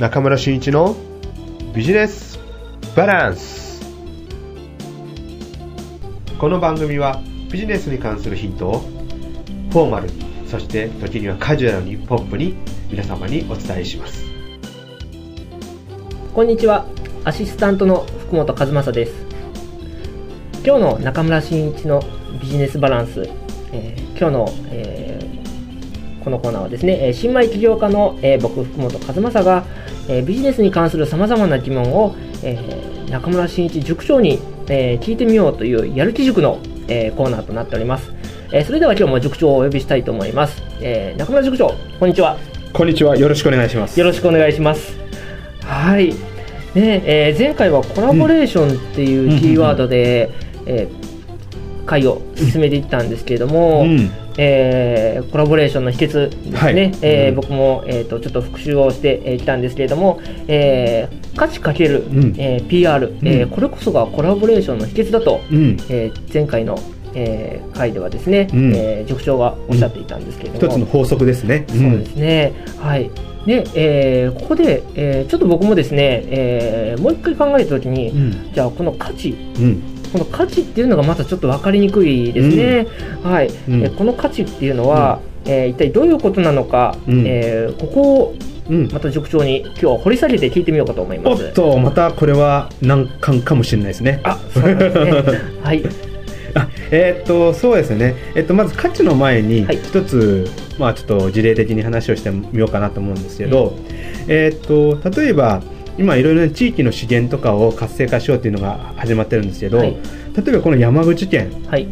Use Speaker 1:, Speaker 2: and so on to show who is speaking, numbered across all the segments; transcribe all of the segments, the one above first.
Speaker 1: 中村俊一のビジネスバランス。この番組はビジネスに関するヒントをフォーマルにそして時にはカジュアルにポップに皆様にお伝えします。
Speaker 2: こんにちは。アシスタントの福本和正です。今日の中村真一のビジネスバランス、えー、今日の、えー、このコーナーはですね新米起業家の、えー、僕福本和正が、えビジネスに関するさまざまな疑問を、え中村真一塾長に、え聞いてみようというやる気塾の、えコーナーとなっております。えー、それでは今日も塾長をお呼びしたいと思います、えー、中村塾長こんにちは。
Speaker 1: こんにちは。よろしくお願いします。
Speaker 2: よろしくお願いします。はい。ねえー、前回はコラボレーションっていうキーワードで、うん、えー、会を進めていったんですけれども、うん、えー、コラボレーションの秘訣ですね、はい、えーうん、僕も、えーと、ちょっと復習をしてきたんですけれども、えー、価値かける、うん、えー、PR、うん、えー、これこそがコラボレーションの秘訣だと、うん、えー、前回のえー、会ではですね、うん、えー、塾長がおっしゃっていたんですけれども、
Speaker 1: 一つの法則ですね。
Speaker 2: そうですね、はい。で、えー、ここで、えー、ちょっと僕もですね、えー、もう一回考えたときに、うん、じゃあこの価値、うん、この価値っていうのがまたちょっと分かりにくいですね、うん、はい、うん、えこの価値っていうのは、うん、えー、一体どういうことなのか、うん、えー、ここをうん、また塾長に今日は掘り下げて聞いてみようかと思います。
Speaker 1: おっとまたこれは難関かもしれないですね。
Speaker 2: あ、そうですね。はい。
Speaker 1: あえー、っとそうですね、えっと、まず価値の前に一つ、はい、まあ、ちょっと事例的に話をしてみようかなと思うんですけど、うん、えー、っと例えば今いろいろな地域の資源とかを活性化しようっていうのが始まってるんですけど、はい、例えばこの山口県、はい、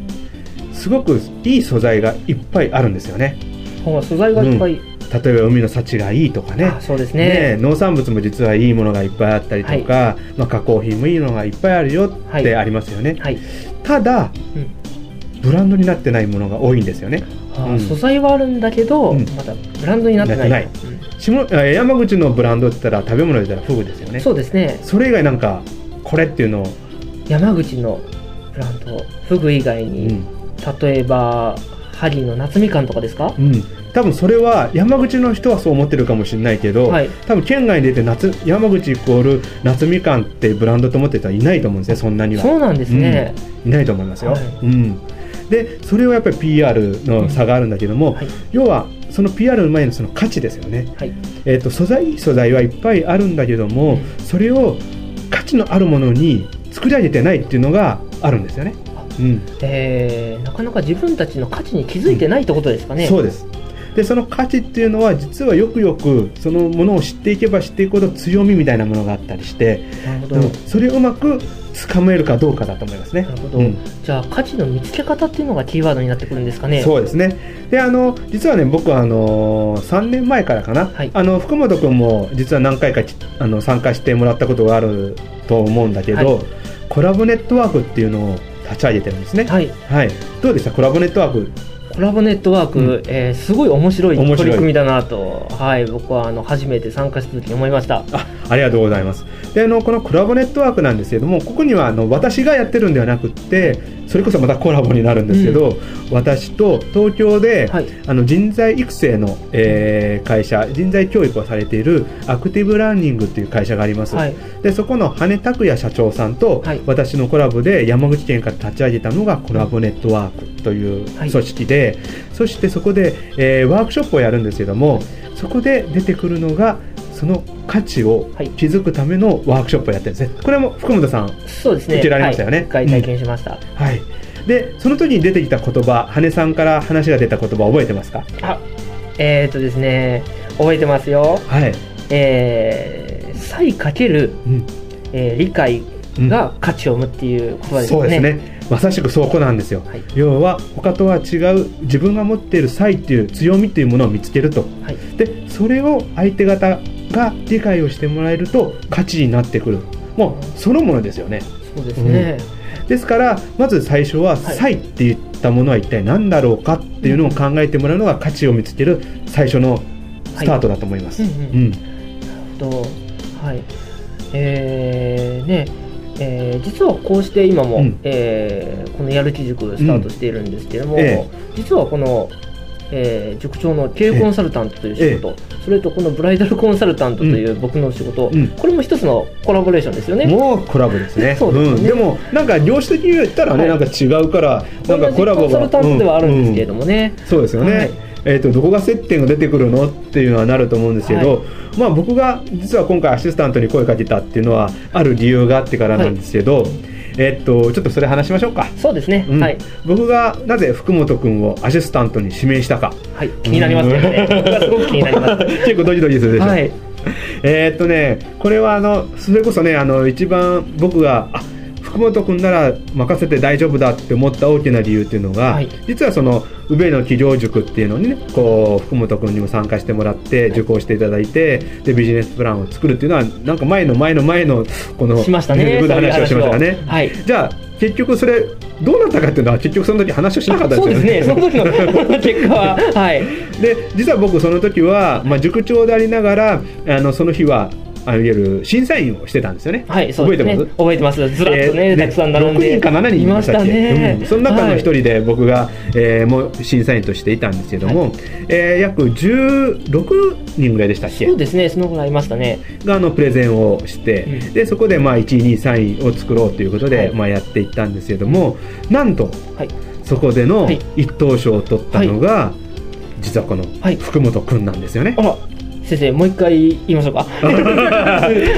Speaker 1: すごくいい素材がいっぱいあるんですよね。
Speaker 2: 素材がいっぱい、うん。
Speaker 1: 例えば海の幸がいいとかね。
Speaker 2: そうですね、
Speaker 1: ね、農産物も実はいいものがいっぱいあったりとか、はい、まあ、加工品もいいのがいっぱいあるよってありますよね、はいはい、ただ、うん、ブランドになってないものが多いんですよね、
Speaker 2: うん、素材はあるんだけど、うん、まだブランドになってない。ない。
Speaker 1: 下山口のブランドって言ったら食べ物で言ったらフグですよね。
Speaker 2: そうですね。
Speaker 1: それ以外なんかこれっていうのを。
Speaker 2: 山口のブランドフグ以外に、例えば萩の夏みかんとかですか、
Speaker 1: うん、多分それは山口の人はそう思ってるかもしれないけど、はい、多分県外に出て夏山口イコール夏みかんってブランドと思ってる人はいないと思うんですねそんなには。
Speaker 2: そうなんですね、
Speaker 1: うん、いないと思いますよ、はい、うんでそれはやっぱり PR の差があるんだけども、うんはい、要はその PR の前のその価値ですよね、はい、えーと、素材素材はいっぱいあるんだけども、うん、それを価値のあるものに作り上げてないっていうのがあるんですよね、
Speaker 2: うん。えー、なかなか自分たちの価値に気づいてないってことですかね、
Speaker 1: そうです。でその価値っていうのは実はよくよくそのものを知っていけば知っていくほど強みみたいなものがあったりしてそれをうまく掴めるかどうかだと思いますね。なるほど。
Speaker 2: うん、じゃあ価値の見つけ方っていうのがキーワードになってくるんですかね。
Speaker 1: そうですね。であの実はね僕はあの3年前からかな、はい、あの福本君も実は何回かあの参加してもらったことがあると思うんだけど、はい、コラボネットワークっていうのを立ち上げてるんですね。はい。はい。どうでした？コラボネットワーク
Speaker 2: コラボネットワーク、うん、えー、すごい面白い取り組みだなと、はい、僕はあの初めて参加した時に思いました。
Speaker 1: あありがとうございます。であのこのコラボネットワークなんですけれどもここにはあの私がやってるんではなくてそれこそまたコラボになるんですけど、うん、私と東京で、はい、あの人材育成の、えー、会社人材教育をされているアクティブラーニングっていう会社があります、はい、でそこの羽根拓也社長さんと、はい、私のコラボで山口県から立ち上げたのがコラボネットワークという組織で、そしてそこで、えー、ワークショップをやるんですけどもそこで出てくるのがその価値を築くためのワークショップをやってるんですね、これも福本さん
Speaker 2: そうですね。
Speaker 1: 受けられましたよね、
Speaker 2: はい、体験しました、うん、
Speaker 1: はい。でその時に出てきた言葉羽さんから話が出た言葉覚えてますか？
Speaker 2: あえー、っとですね覚えてますよ。はい。えー、差かける、うん、えー、理解が価値を生むっていう言葉ですね、そうですね。
Speaker 1: まさしくそこなんですよ、はい、要は他とは違う自分が持っている才っていう強みっていうものを見つけると、はい、でそれを相手方が理解をしてもらえると価値になってくる。もうそのものですよね。
Speaker 2: そうですね、
Speaker 1: うん、ですからまず最初は「才」って言ったものは一体何だろうかっていうのを考えてもらうのが価値を見つける最初のスタートだと思います。はい、うん、うん、なる
Speaker 2: ほどはい。えー、ねえー、実はこうして今も、うん、えー、このやる気塾スタートしているんですけれども、うんええ、実はこのえー、塾長の経営コンサルタントという仕事、それとこのブライダルコンサルタントという僕の仕事、うん、これも一つのコラボレーションですよね。
Speaker 1: もうコラボですね。
Speaker 2: そうですね、うん、
Speaker 1: でもなんか業種的に言ったらね、はい、なんか違うからなんかコラボがコン
Speaker 2: サルタントではあるんですけれどもね。
Speaker 1: そうですよね。はい。えーと、どこが接点が出てくるのっていうのはなると思うんですけど、はい、まあ、僕が実は今回アシスタントに声かけたっていうのはある理由があってからなんですけど、はい、えっと、ちょっとそれ話しましょうか。
Speaker 2: そうですね、うん、はい、
Speaker 1: 僕がなぜ福本君をアシスタントに指名したか。
Speaker 2: はい。気になりますね。すごく気になります。
Speaker 1: 結構ドキドキするでしょ、はい、えっとねこれはあのそれこそねあの一番僕があ福本君なら任せて大丈夫だって思った大きな理由っていうのが、はい、実はその宇部の企業塾っていうのにねこう福本君にも参加してもらって受講していただいてでビジネスプランを作るっていうのはなんか前の前の前のこの
Speaker 2: しましたね
Speaker 1: 話をしましたね。はい、じゃあ結局それどうなったかっていうのは結局その時話をしなかったですよ
Speaker 2: ね。そうですね。その時の 結果ははい。
Speaker 1: で実は僕その時はまあ塾長でありながらあのその日はいわゆる審査員をしてたんですよね。
Speaker 2: はい、覚えてます？覚えてます。ずらっとね、たくさん並んで。
Speaker 1: 6人か7人いましたっけ、うん、その中の一人で僕が、えー、もう審査員としていたんですけども、はい、えー、約16人ぐらいでしたっけ？
Speaker 2: そうですね、そのぐらいいましたね。
Speaker 1: が、あの、プレゼンをして、うん、で、そこで、まあ、1位、2位、3位を作ろうということで、はい、まあ、やっていったんですけども、なんと、はい、そこでの一等賞を取ったのが、実はこの福本君なんですよね。
Speaker 2: あら先生もう一回言いましょうか。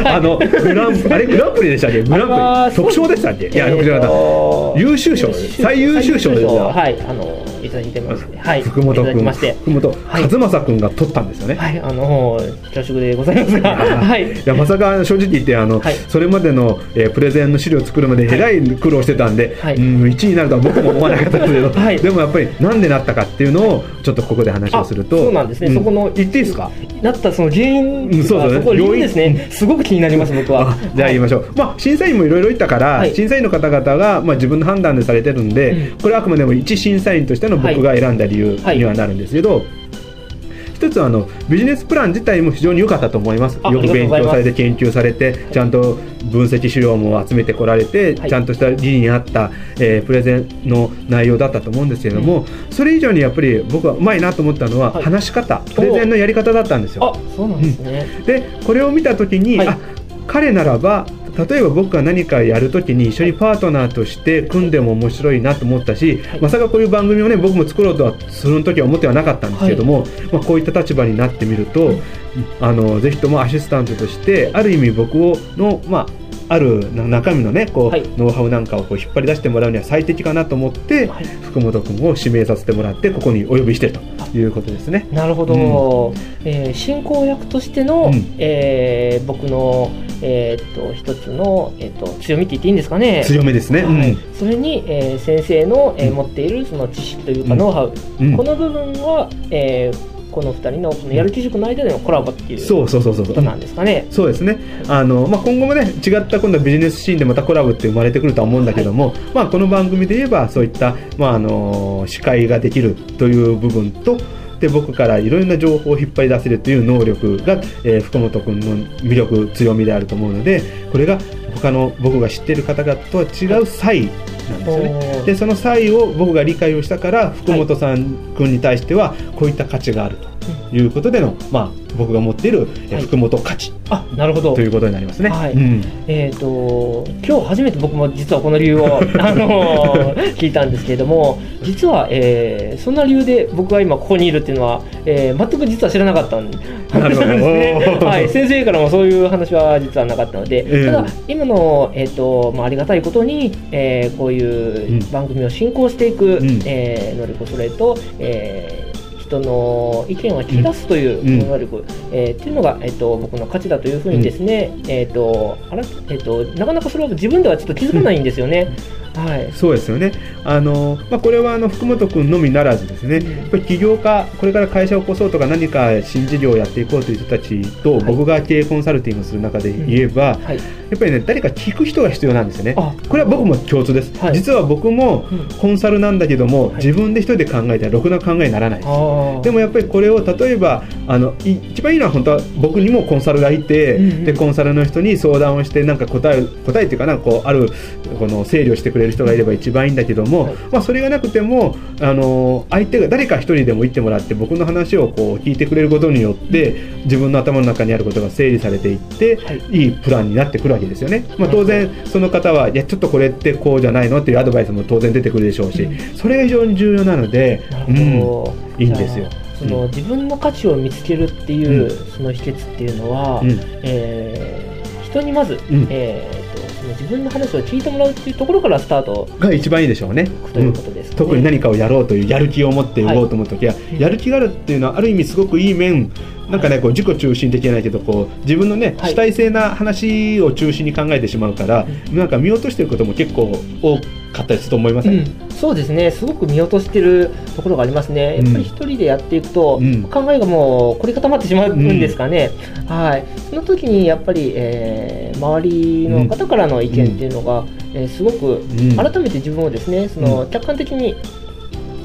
Speaker 1: あのグランあれグランプリでしたっけ？グランプリ。特賞でしたっけ？いや、えー、優秀賞。最優秀賞で
Speaker 2: はいあのいただいてます、はい、
Speaker 1: 福本君福本和正君が取ったんですよね。
Speaker 2: はい。あの恐縮でございますが。はい。い
Speaker 1: やまさか正直言ってあの、はい、それまでの、えー、プレゼンの資料を作るまでえらい苦労してたんで、はい、うん1位になるとは僕も思わなかったですけど、はい、でもやっぱりなんでなったかっていうのをちょっとここで話をすると
Speaker 2: そうなんですね、うん、そこの
Speaker 1: 言っていいですか？
Speaker 2: なったその原因、うん、そうですね。原因ですね。すごく気になります僕は。
Speaker 1: じゃあ言いましょう、まあ審査員もいろいろいったから、審査員の方々がまあ自分の判断でされてるんで、これはあくまでも一審査員としての僕が選んだ理由にはなるんですけど、一つはあのビジネスプラン自体も非常に良かったと思います。よく勉強されて研究されてちゃんと分析資料も集めてこられて、ちゃんとした理に合った、えー、プレゼンの内容だったと思うんですけれども、それ以上にやっぱり僕はうまいなと思ったのは、話し方。プレゼンのやり方だったんですよ。
Speaker 2: そうなんですね、
Speaker 1: でこれを見た時に、あ彼ならば例えば僕が何かやるときに一緒にパートナーとして組んでも面白いなと思ったし、はい、まさかこういう番組をね僕も作ろうとはその時は思ってはなかったんですけども、はい、まあ、こういった立場になってみると、あのぜひともアシスタントとしてある意味僕をの、まあ、ある中身のねこう、はい、ノウハウなんかをこう引っ張り出してもらうには最適かなと思って、はい、福本君を指名させてもらってここにお呼びしてるということですね。
Speaker 2: なるほど、うん、えー、進行役としての、うん、えー、僕の、えー、っと一つの、えー、っと強みって言っていいんですかね？
Speaker 1: 強みですね、
Speaker 2: はい、それに、えー、先生の、えー、持っているその知識というか、ノウハウ、この部分は、えー、この2人のそのやる気塾の間でのコラボっていうそうそうそうそう。ことなんですかね？
Speaker 1: そうですね。あの、まあ、今後もね違った今度はビジネスシーンでまたコラボって生まれてくるとは思うんだけども、はい、まあ、この番組で言えばそういった、まあ、あの司会ができるという部分とで僕からいろいろな情報を引っ張り出せるという能力が、えー、福本君の魅力強みであると思うのでこれが他の僕が知っている方々とは違う才なんですよね。でその際を僕が理解をしたから福本さん君に対してはこういった価値があるということでの、まあ、僕が持っている福本価値、
Speaker 2: あなるほど。
Speaker 1: ということになりますね。はい。
Speaker 2: うん、えっ、ー、と今日初めて僕も実はこの理由を あの聞いたんですけれども実は、えー、そんな理由で僕が今ここにいるっていうのは、えー、全く実は知らなかったん ですね。はい、先生からもそういう話は実はなかったので、えー、ただ今のえっ、ー、とまあありがたいことに、えー、こういう番組を進行していく、うん、えー、能力それと、えー人の意見を聞き出すという能力、うん、えー、っていうのが、えーと、僕の価値だというふうにですね、うん、えーとあらえーと、なかなかそれは自分ではちょっと気づかないんですよね。
Speaker 1: はい、そうですよね。あのまあ、これはあの福本君のみならずですね、やっぱり起業家、これから会社を起こそうとか何か新事業をやっていこうという人たちと、僕が経営コンサルティングする中で言えば、はい、やっぱりね誰か聞く人が必要なんですよね。これは僕も共通です。はい、実は僕もコンサルなんだけども、自分で一人で考えたらろくな考えにならないです。でもやっぱりこれを例えばあの一番いいのは本当は僕にもコンサルがいて、でコンサルの人に相談をしてなんか答え答えっていうかなこうあるこの整理をしてくれれる人がいれば一番いいんだけども、はい、まあ、それがなくてもあの相手が誰か一人でも言ってもらって僕の話をこう聞いてくれることによって自分の頭の中にあることが整理されていって、はい、いいプランになってくるわけですよね。まあ、当然その方はいやちょっとこれってこうじゃないのっていうアドバイスも当然出てくるでしょうし、それが非常に重要なので、うん、いいんですよ。
Speaker 2: その、自分の価値を見つけるっていう、その秘訣っていうのは、うん、えー、人にまず、うん、えー自分の話を聞いてもらうっていうところからスタート
Speaker 1: が一番いいでしょうね。
Speaker 2: ということです、
Speaker 1: ね。うん、特に何かをやろうというやる気を持って動こうと思う時は、はい、やる気があるっていうのはある意味すごくいい面。なんかねこう自己中心的じゃないけどこう自分のね、主体性な話を中心に考えてしまうから、なんか見落としてることも結構多かったりすると思います、ね
Speaker 2: うん、そうですね。すごく見落としてるところがありますね。やっぱり一人でやっていくと、うん、考えがもう凝り固まってしまうんですかね、うん、はい。その時にやっぱり、えー、周りの方からの意見っていうのが、えー、すごく改めて自分をですねその客観的に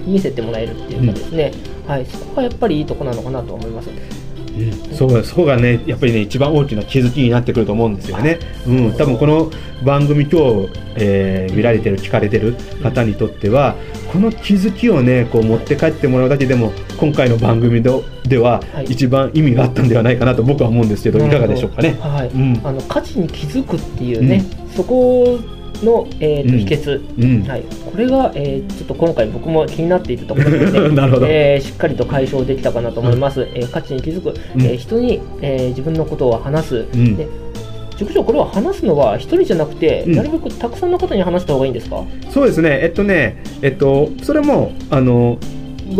Speaker 2: 見せてもらえるっていうかですね、はい、そこがやっぱりいいところなのかなと思います。
Speaker 1: そうそこがねやっぱりね一番大きな気づきになってくると思うんですよね。うん、多分この番組今日、えー、見られてる聞かれてる方にとってはこの気づきをねこう持って帰ってもらうだけでも今回の番組では一番意味があったんではないかなと僕は思うんですけど、い、かがでしょうかね。
Speaker 2: はい、うん、あの価値に気づくっていうね、うん、そこの、えーと秘訣、うん、はい、これが、えー、ちょっと今回僕も気になっていたところで、ねえー、しっかりと解消できたかなと思います、うん、えー、価値に気づく、うん、えー、人に、えー、自分のことを話す、うん、で塾長これは話すのは一人じゃなくて、なるべくたくさんの方に話した方がいいんですか？
Speaker 1: そうですね。えっとね。えっとそれもあの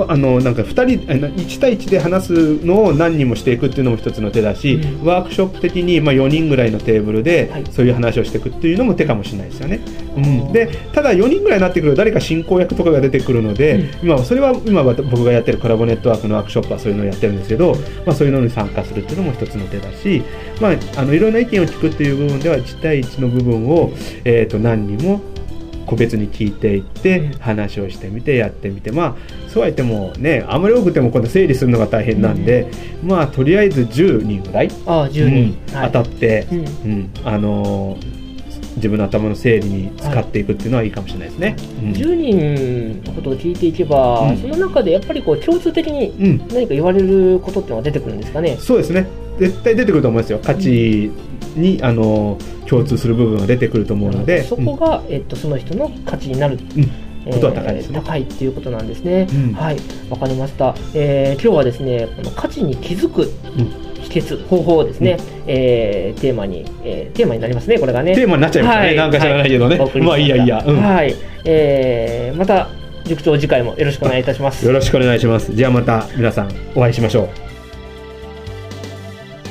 Speaker 1: あのなんか2人1対1で話すのを何人もしていくっていうのも一つの手だし、うん、ワークショップ的にまあ4人ぐらいのテーブルでそういう話をしていくっていうのも手かもしれないですよね。うん、でただ4人ぐらいになってくると誰か進行役とかが出てくるので、うん、今それは今僕がやってるコラボネットワークのワークショップはそういうのをやってるんですけど、まあ、そういうのに参加するっていうのも一つの手だし、まあ、あのいろんな意見を聞くっていう部分では1対1の部分を、えー、と何人も個別に聞いていって話をしてみてやってみて。まあそうは言ってもねあまり多くても今度整理するのが大変なんで、うん、まあとりあえず10人ぐらい
Speaker 2: あ10人、
Speaker 1: うん。はい、当たって、うん、うん、あのー自分の頭の整理に使っていくっていうのはいいかもしれないですね。はい
Speaker 2: うん、10人のことを聞いていけば、うん、その中でやっぱりこう共通的に何か言われることっていうのが出てくるんですかね？
Speaker 1: そうですね。絶対出てくると思いますよ。価値に、あの共通する部分が出てくると思うので、
Speaker 2: そこが、えっと、その人の価値になる、
Speaker 1: ことは高いですね、
Speaker 2: えー、高いっていうことなんですね、うん、はい。わかりました、えー、今日はですねこの価値に気づく、秘訣方法をですね、うん、えー、テーマに、えー、テーマになりますねこれがね。
Speaker 1: テーマになっちゃいましたね、はい、なんか知らないけどね、はい、まあいいやいいや、
Speaker 2: うん、はい、えー、また塾長次回もよろしくお願いいたします。
Speaker 1: よろしくお願いします。じゃあまた皆さんお会いしましょう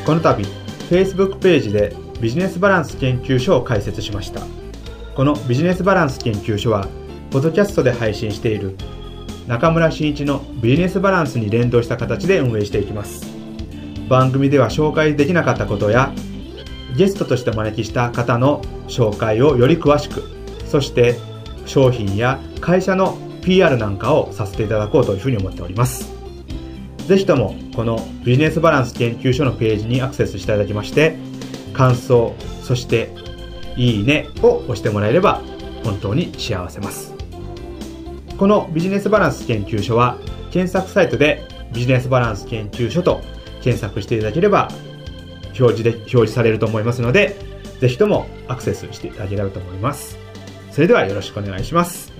Speaker 1: この度 Facebook ページでビジネスバランス研究所を開設しました。このビジネスバランス研究所はポッドキャストで配信している中村真一のビジネスバランスに連動した形で運営していきます。番組では紹介できなかったことやゲストとして招きした方の紹介をより詳しくそして商品や会社の PR なんかをさせていただこうというふうに思っております。ぜひともこのビジネスバランス研究所のページにアクセスしていただきまして感想そしていいねを押してもらえれば本当に幸せます。このビジネスバランス研究所は検索サイトでビジネスバランス研究所と検索していただければ表示で表示されると思いますのでぜひともアクセスしていただければと思います。それではよろしくお願いします。